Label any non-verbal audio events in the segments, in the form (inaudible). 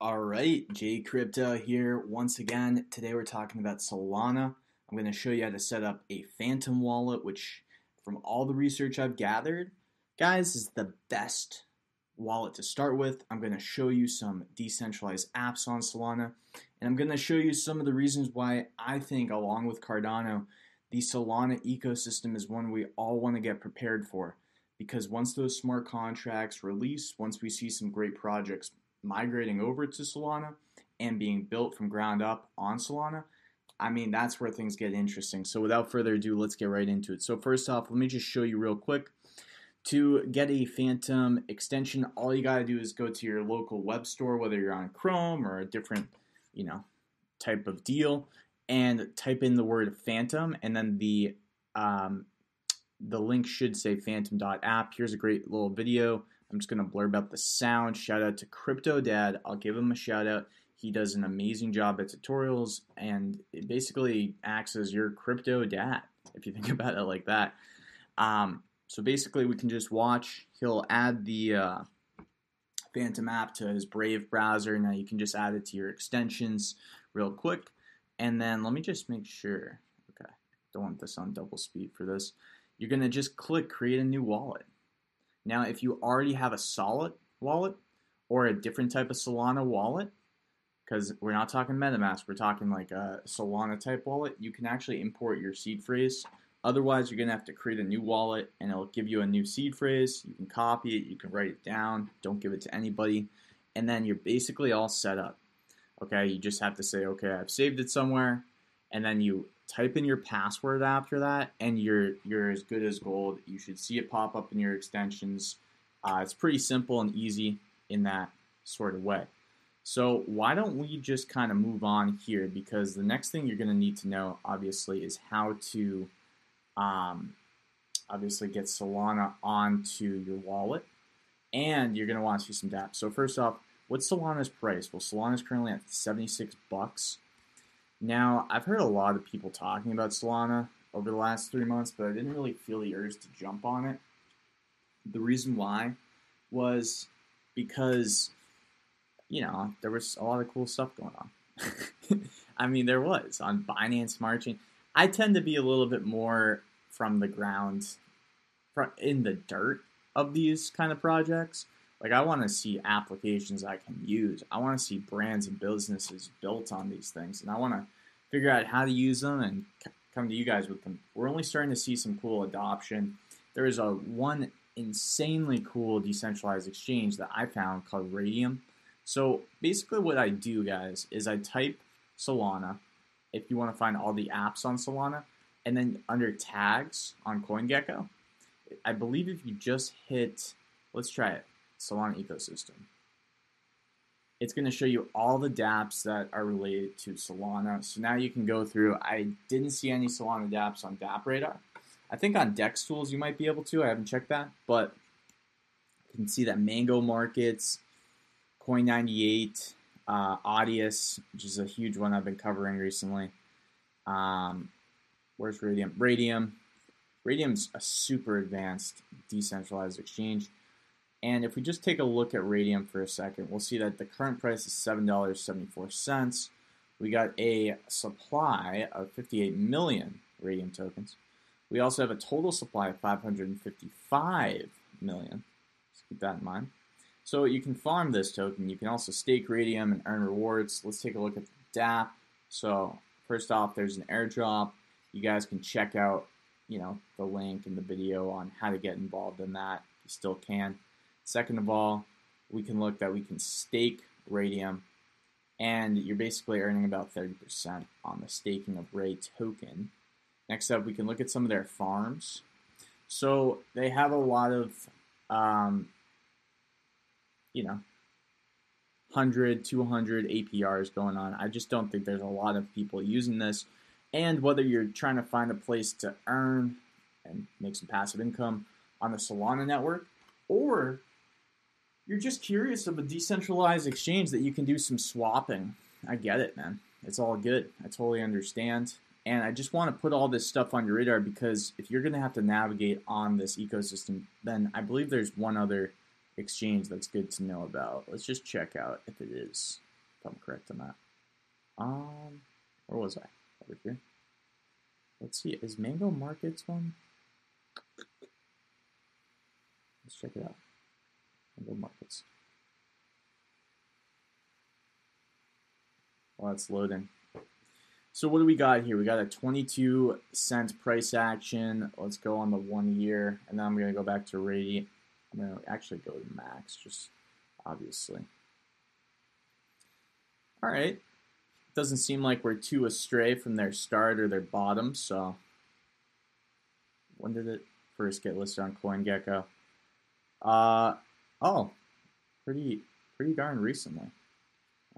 All right, Jay Crypto here once again. Today we're talking about Solana. I'm going to show you how to set up a Phantom wallet, which, from all the research I've gathered, guys, is the best wallet to start with. I'm going to show you some decentralized apps on Solana, and I'm going to show you some of the reasons why I think, along with Cardano, the Solana ecosystem is one we all want to get prepared for. Because once those smart contracts release, once we see some great projects migrating over to Solana and being built from ground up on Solana, I mean, that's where things get interesting. So, without further ado, let's get right into it. So, first off, let me just show you real quick. To get a Phantom extension, all you got to do is go to your local web store, whether you're on Chrome or a different, you know, type of deal, and type in the word Phantom, and then the um, the link should say phantom.app. Here's a great little video I'm just going to blurb out the sound. Shout out to Crypto Dad. I'll give him a shout out. He does an amazing job at tutorials and it basically acts as your crypto dad, if you think (laughs) about it like that. Um, so basically, we can just watch. He'll add the uh, Phantom app to his Brave browser. Now you can just add it to your extensions real quick. And then let me just make sure. Okay, don't want this on double speed for this. You're going to just click create a new wallet. Now, if you already have a Sollet wallet or a different type of Solana wallet, because we're not talking MetaMask, we're talking like a Solana type wallet, you can actually import your seed phrase. Otherwise, you're going to have to create a new wallet and it'll give you a new seed phrase. You can copy it, you can write it down, don't give it to anybody, and then you're basically all set up. Okay, you just have to say, okay, I've saved it somewhere, and then you type in your password after that, and you're you're as good as gold. You should see it pop up in your extensions. Uh, it's pretty simple and easy in that sort of way. So why don't we just kind of move on here? Because the next thing you're going to need to know, obviously, is how to um, obviously get Solana onto your wallet, and you're going to want to see some dApps. So first off, what's Solana's price? Well, Solana is currently at 76 bucks. Now, I've heard a lot of people talking about Solana over the last three months, but I didn't really feel the urge to jump on it. The reason why was because, you know, there was a lot of cool stuff going on. (laughs) I mean, there was on Binance marching. I tend to be a little bit more from the ground, in the dirt of these kind of projects. Like, I want to see applications I can use. I want to see brands and businesses built on these things, and I want to figure out how to use them and come to you guys with them. We're only starting to see some cool adoption. There is a one insanely cool decentralized exchange that I found called Raydium. So basically, what I do, guys, is I type Solana if you want to find all the apps on Solana, and then under tags on CoinGecko, I believe if you just hit, let's try it, Solana ecosystem it's going to show you all the dApps that are related to Solana. So now you can go through. I didn't see any Solana dApps on DApp Radar. I think on Dex Tools you might be able to. I haven't checked that, but you can see that Mango Markets, Coin98, uh, Audius, which is a huge one I've been covering recently. Um, where's Raydium? Raydium. Raydium's a super advanced decentralized exchange. And if we just take a look at Raydium for a second, we'll see that the current price is $7.74. We got a supply of 58 million Raydium tokens. We also have a total supply of 555 million. Let's keep that in mind. So you can farm this token. You can also stake Raydium and earn rewards. Let's take a look at the DApp. So first off, there's an airdrop. You guys can check out, you know, the link in the video on how to get involved in that. You still can. Second of all, we can look that we can stake Raydium, and you're basically earning about 30% on the staking of Ray token. Next up, we can look at some of their farms. So they have a lot of, um, you know, 100, 200 APRs going on. I just don't think there's a lot of people using this. And whether you're trying to find a place to earn and make some passive income on the Solana network, or you're just curious of a decentralized exchange that you can do some swapping. I get it, man. It's all good. I totally understand. And I just want to put all this stuff on your radar because if you're going to have to navigate on this ecosystem, then I believe there's one other exchange that's good to know about. Let's just check out if it is, if I'm correct on that. Um, where was I? Over here. Let's see. Is Mango Markets one? Let's check it out. Mango Markets. While it's loading. So what do we got here? We got a 22 cent price action. Let's go on the one year, and then I'm gonna go back to Radiant. I'm gonna actually go to max, just obviously. All right. Doesn't seem like we're too astray from their start or their bottom. So when did it first get listed on CoinGecko? Uh oh, pretty pretty darn recently.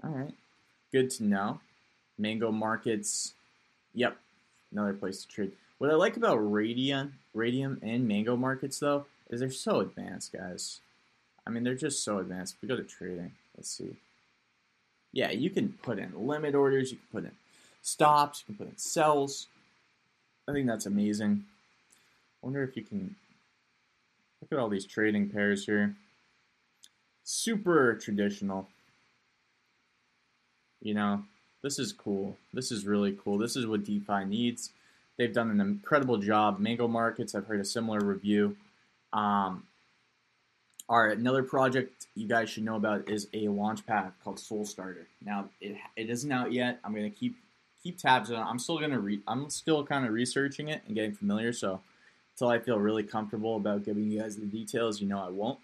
All right, good to know. Mango Markets, yep, another place to trade. What I like about Raydium, Raydium and Mango Markets though is they're so advanced, guys. I mean, they're just so advanced. We go to trading, let's see. Yeah, you can put in limit orders, you can put in stops, you can put in sells. I think that's amazing. I wonder if you can look at all these trading pairs here. Super traditional. You know, this is cool. This is really cool. This is what DeFi needs. They've done an incredible job. Mango Markets, I've heard a similar review. Um, all right, another project you guys should know about is a launch pad called SolStarter. Now, it, it isn't out yet. I'm gonna keep keep tabs on. it. I'm still gonna read. I'm still kind of researching it and getting familiar. So until I feel really comfortable about giving you guys the details, you know I won't.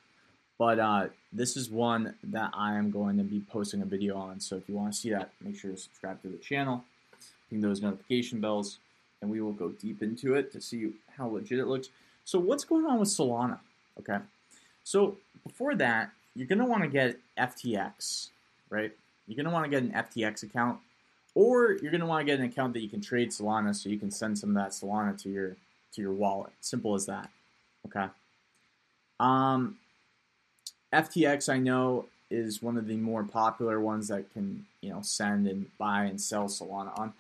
But uh, this is one that I am going to be posting a video on. So if you want to see that, make sure to subscribe to the channel, ping those notification bells, and we will go deep into it to see how legit it looks. So what's going on with Solana? Okay, so before that, you're going to want to get FTX, right? You're going to want to get an FTX account, or you're going to want to get an account that you can trade Solana, so you can send some of that Solana to your to your wallet. Simple as that. Okay. Um, FTX, I know, is one of the more popular ones that can you know send and buy and sell Solana on.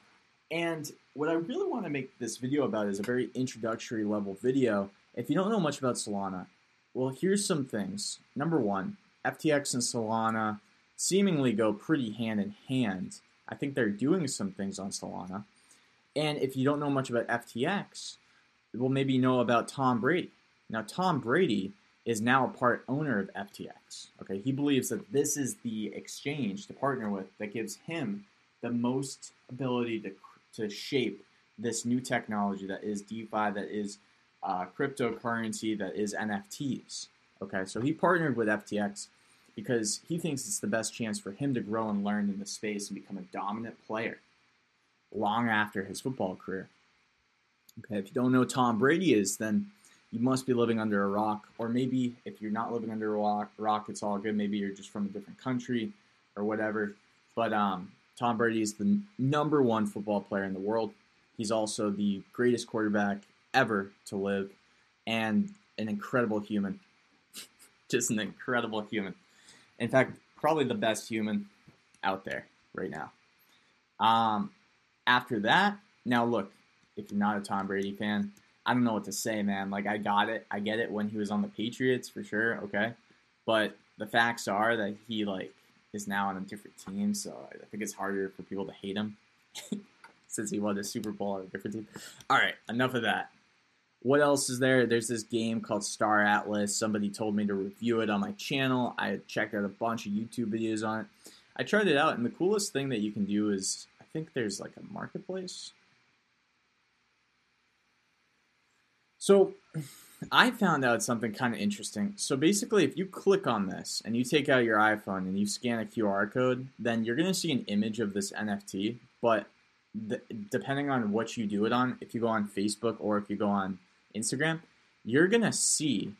And what I really want to make this video about is a very introductory level video. If you don't know much about Solana, well, here's some things. Number one, FTX and Solana seemingly go pretty hand in hand. I think they're doing some things on Solana. And if you don't know much about FTX, well, maybe you know about Tom Brady. Now, Tom Brady is now a part owner of FTX. Okay, he believes that this is the exchange to partner with that gives him the most ability to to shape this new technology that is DeFi, that is uh, cryptocurrency, that is NFTs. Okay, so he partnered with FTX because he thinks it's the best chance for him to grow and learn in the space and become a dominant player long after his football career. Okay, if you don't know Tom Brady is, then you must be living under a rock, or maybe if you're not living under a rock, rock it's all good. Maybe you're just from a different country or whatever. But um, Tom Brady is the number one football player in the world. He's also the greatest quarterback ever to live, and an incredible human. (laughs) just an incredible human. In fact, probably the best human out there right now. Um, after that, now look, if you're not a Tom Brady fan, I don't know what to say, man. Like I got it, I get it when he was on the Patriots for sure, okay. But the facts are that he like is now on a different team, so I think it's harder for people to hate him (laughs) since he won the Super Bowl on a different team. All right, enough of that. What else is there? There's this game called Star Atlas. Somebody told me to review it on my channel. I checked out a bunch of YouTube videos on it. I tried it out, and the coolest thing that you can do is I think there's like a marketplace So I found out something kind of interesting. So basically, if you click on this and you take out your iPhone and you scan a QR code, then you're going to see an image of this NFT. But the, depending on what you do it on, if you go on Facebook or if you go on Instagram, you're going to see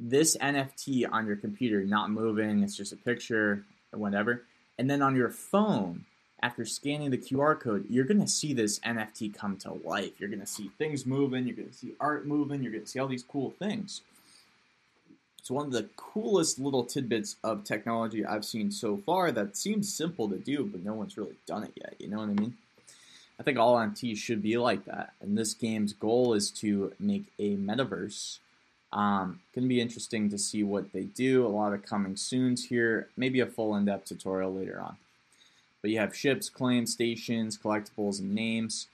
this NFT on your computer not moving. It's just a picture whatever. And then on your phone, after scanning the QR code, you're going to see this NFT come to life. You're going to see things moving, you're going to see art moving, you're going to see all these cool things. It's one of the coolest little tidbits of technology I've seen so far that seems simple to do, but no one's really done it yet. You know what I mean? I think all NFTs should be like that. And this game's goal is to make a metaverse Um, to be interesting to see what they do. A lot of coming soons here. Maybe a full in-depth tutorial later on. But you have ships, claims, stations, collectibles, and names.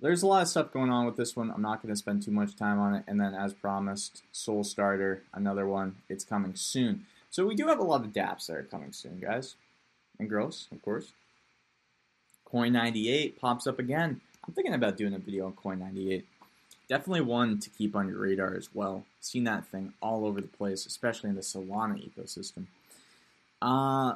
There's a lot of stuff going on with this one. I'm not going to spend too much time on it. And then, as promised, SolStarter, another one. It's coming soon. So we do have a lot of dApps that are coming soon, guys. And girls, of course. Coin98 pops up again. I'm thinking about doing a video on Coin98. Definitely one to keep on your radar as well. Seen that thing all over the place, especially in the Solana ecosystem. Uh,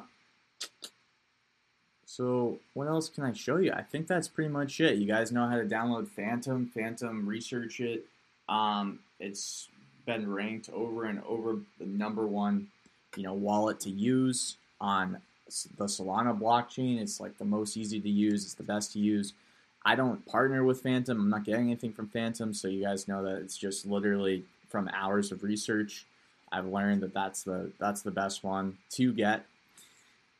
so what else can I show you? I think that's pretty much it. You guys know how to download Phantom. Phantom, research it. Um, it's been ranked over and over the number one, you know, wallet to use on the Solana blockchain. It's like the most easy to use. It's the best to use. I don't partner with Phantom. I'm not getting anything from Phantom, so you guys know that it's just literally from hours of research. I've learned that that's the that's the best one to get.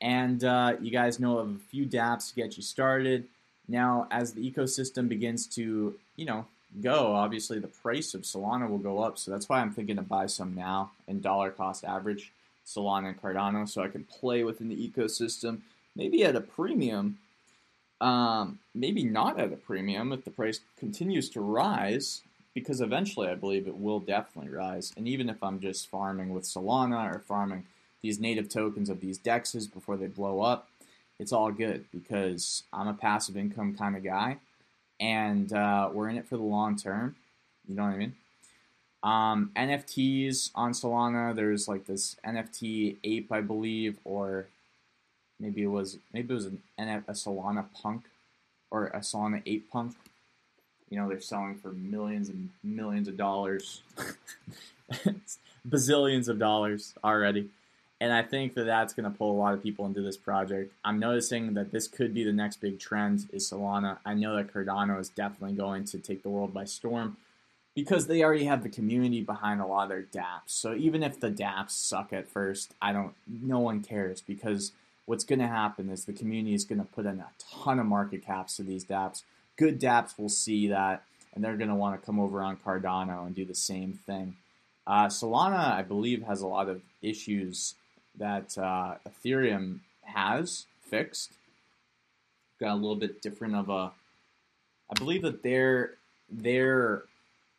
And uh, you guys know of a few DApps to get you started. Now, as the ecosystem begins to, you know, go, obviously the price of Solana will go up. So that's why I'm thinking to buy some now in dollar cost average, Solana and Cardano, so I can play within the ecosystem, maybe at a premium um, maybe not at a premium if the price continues to rise, because eventually I believe it will definitely rise. And even if I'm just farming with Solana or farming these native tokens of these dexes before they blow up, it's all good because I'm a passive income kind of guy, and uh, we're in it for the long term. You know what I mean? Um, NFTs on Solana, there's like this NFT ape, I believe, or Maybe it was maybe it was an, a Solana Punk or a Solana Ape Punk. You know, they're selling for millions and millions of dollars, (laughs) bazillions of dollars already. And I think that that's going to pull a lot of people into this project. I'm noticing that this could be the next big trend is Solana. I know that Cardano is definitely going to take the world by storm because they already have the community behind a lot of their dApps. So even if the dApps suck at first, I don't no one cares because what's going to happen is the community is going to put in a ton of market caps to these dApps. Good dApps will see that, and they're going to want to come over on Cardano and do the same thing. Uh, Solana, I believe, has a lot of issues that uh, Ethereum has fixed. Got a little bit different of a. I believe that their their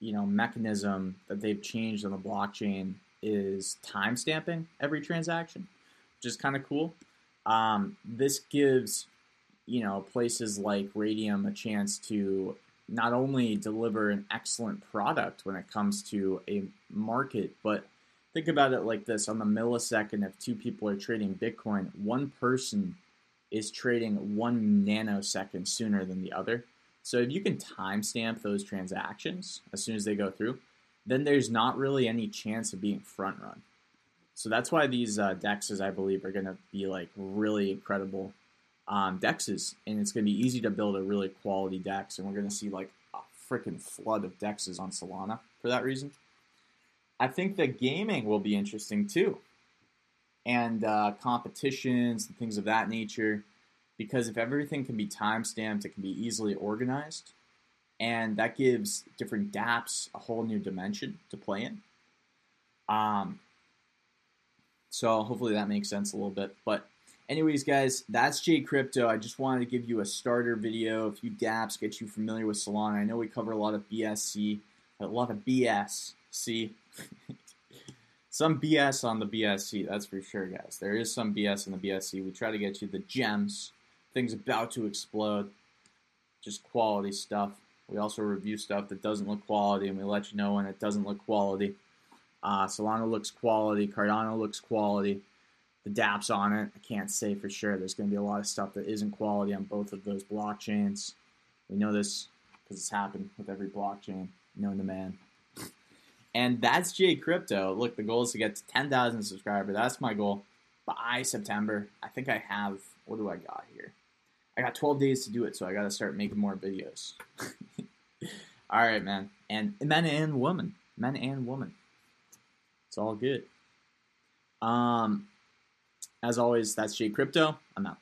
you know mechanism that they've changed on the blockchain is timestamping every transaction, which is kind of cool. Um, this gives you know places like Raydium a chance to not only deliver an excellent product when it comes to a market, but think about it like this: on the millisecond, if two people are trading Bitcoin, one person is trading one nanosecond sooner than the other. So if you can timestamp those transactions as soon as they go through, then there's not really any chance of being front run. So that's why these uh, dexes, I believe, are going to be like really incredible um, dexes, and it's going to be easy to build a really quality dex, and we're going to see like a freaking flood of dexes on Solana for that reason. I think that gaming will be interesting too, and uh, competitions and things of that nature, because if everything can be time stamped, it can be easily organized, and that gives different dApps a whole new dimension to play in. Um, so hopefully that makes sense a little bit. But anyways, guys, that's Jay Crypto. I just wanted to give you a starter video, a few dApps, get you familiar with Solana. I know we cover a lot of BSC, a lot of BS. See, (laughs) some BS on the BSC, that's for sure, guys. There is some BS in the BSC. We try to get you the gems, things about to explode, just quality stuff. We also review stuff that doesn't look quality, and we let you know when it doesn't look quality. Uh, Solana looks quality. Cardano looks quality. The dApps on it, I can't say for sure. There's going to be a lot of stuff that isn't quality on both of those blockchains. We know this because it's happened with every blockchain known to man. And that's Jay Crypto. Look, the goal is to get to 10,000 subscribers. That's my goal by September. I think I have, what do I got here? I got 12 days to do it, so I got to start making more videos. (laughs) All right, man. And men and women. Men and women. It's all good. Um, as always, that's Jay Crypto. I'm out.